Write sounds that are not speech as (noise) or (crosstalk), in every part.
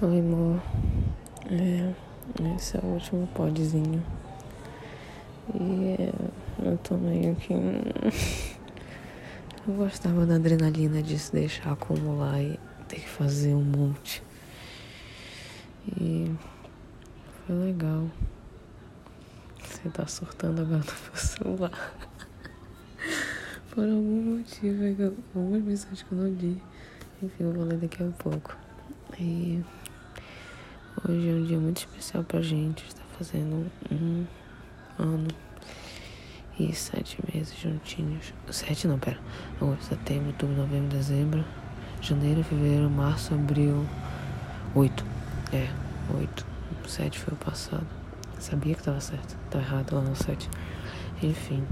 Oi, amor. É, esse é o último podzinho. E é, eu tô meio que. (laughs) Eu gostava da adrenalina de se deixar acumular e ter que fazer um monte. E foi legal. Você tá surtando agora no meu celular. (laughs) Por algum motivo, é algumas mensagens que eu não li. Enfim, eu vou ler daqui a pouco. E Hoje é um dia muito especial pra gente. Está fazendo um ano e sete meses juntinhos. Sete não, pera. Agosto, setembro, outubro, novembro, dezembro, janeiro, fevereiro, março, abril. Oito. É, oito. Sete foi o passado. Sabia que tava certo. Tá errado lá no sete. Enfim,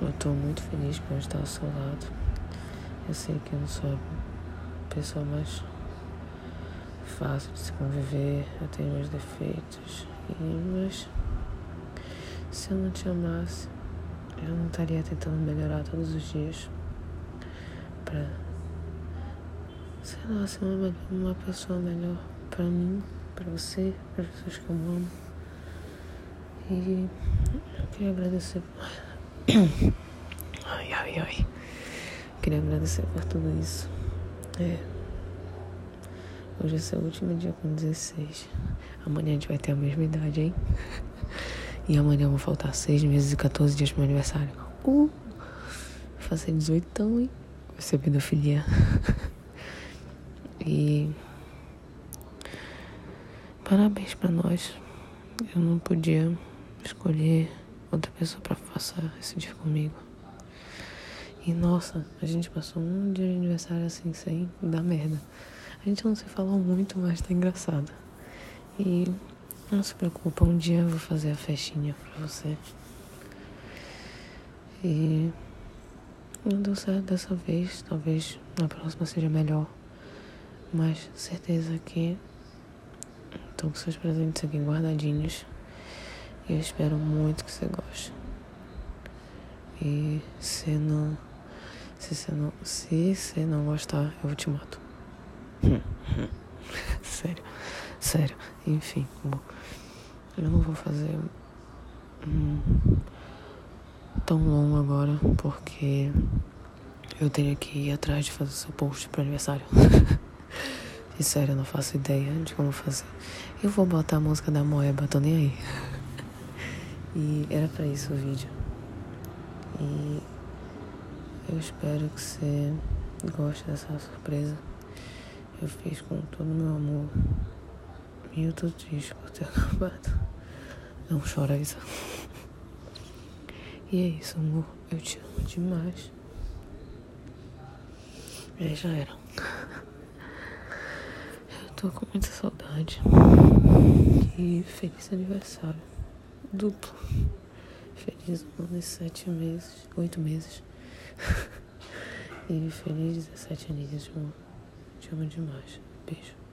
eu tô muito feliz por estar ao seu lado. Eu sei que eu não sou a pessoa mais fácil de se conviver, eu tenho meus defeitos, mas se eu não te amasse, eu não estaria tentando melhorar todos os dias pra, sei lá, ser uma, uma pessoa melhor pra mim, pra você, para as pessoas que eu amo. E eu queria agradecer. (coughs) Ai, ai, ai. Queria agradecer por tudo isso. É. Hoje é seu último dia com 16. Amanhã a gente vai ter a mesma idade, hein? E amanhã vão faltar 6 meses e 14 dias pro meu aniversário. Uh! Vou fazer 18 então, hein? Vai ser pedofilia. (laughs) e. Parabéns pra nós. Eu não podia escolher outra pessoa pra passar esse dia comigo. E nossa, a gente passou um dia de aniversário assim, sem dar merda. A gente não se falou muito, mas tá engraçado. E não se preocupa, um dia eu vou fazer a festinha pra você. E não deu certo dessa vez, talvez na próxima seja melhor. Mas certeza que estou com seus presentes aqui guardadinhos. E eu espero muito que você goste. E se não. Se você não. Se você não gostar, eu te mato. (laughs) sério, sério. Enfim, bom, eu não vou fazer hum, tão longo agora porque eu tenho que ir atrás de fazer seu post pro aniversário. (laughs) e sério, eu não faço ideia de como fazer. Eu vou botar a música da Moeba, tô nem aí. (laughs) e era pra isso o vídeo. E eu espero que você goste dessa surpresa eu fiz com todo o meu amor. E eu tô triste por ter acabado. Não chora isso. E é isso, amor. Eu te amo demais. E já era. Eu tô com muita saudade. E feliz aniversário. Duplo. Feliz ano e sete meses. Oito meses. (laughs) e feliz 17 aninhos, amor. Te amo demais. Beijo.